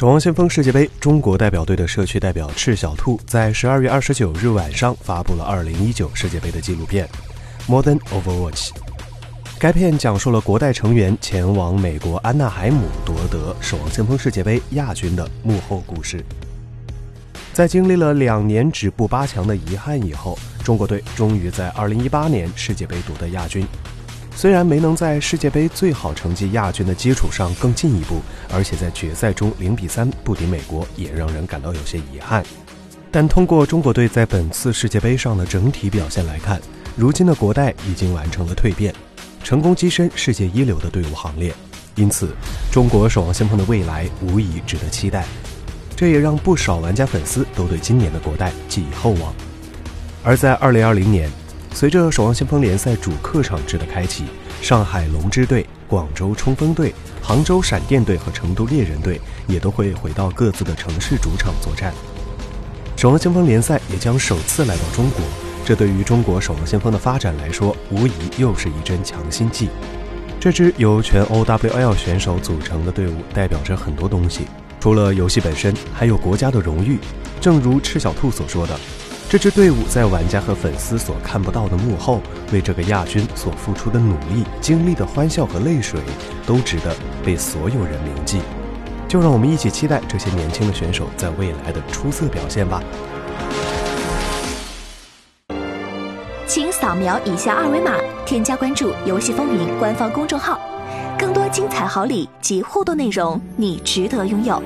守望先锋世界杯中国代表队的社区代表赤小兔在十二月二十九日晚上发布了二零一九世界杯的纪录片《Modern Overwatch》。该片讲述了国代成员前往美国安纳海姆夺得守望先锋世界杯亚军的幕后故事。在经历了两年止步八强的遗憾以后，中国队终于在二零一八年世界杯夺得亚军。虽然没能在世界杯最好成绩亚军的基础上更进一步，而且在决赛中零比三不敌美国，也让人感到有些遗憾。但通过中国队在本次世界杯上的整体表现来看，如今的国代已经完成了蜕变，成功跻身世界一流的队伍行列。因此，中国守望先锋的未来无疑值得期待。这也让不少玩家粉丝都对今年的国代寄予厚望。而在二零二零年。随着守望先锋联赛主客场制的开启，上海龙之队、广州冲锋队、杭州闪电队和成都猎人队也都会回到各自的城市主场作战。守望先锋联赛也将首次来到中国，这对于中国守望先锋的发展来说，无疑又是一针强心剂。这支由全 OWL 选手组成的队伍代表着很多东西，除了游戏本身，还有国家的荣誉。正如赤小兔所说的。这支队伍在玩家和粉丝所看不到的幕后，为这个亚军所付出的努力、经历的欢笑和泪水，都值得被所有人铭记。就让我们一起期待这些年轻的选手在未来的出色表现吧。请扫描以下二维码，添加关注“游戏风云”官方公众号，更多精彩好礼及互动内容，你值得拥有。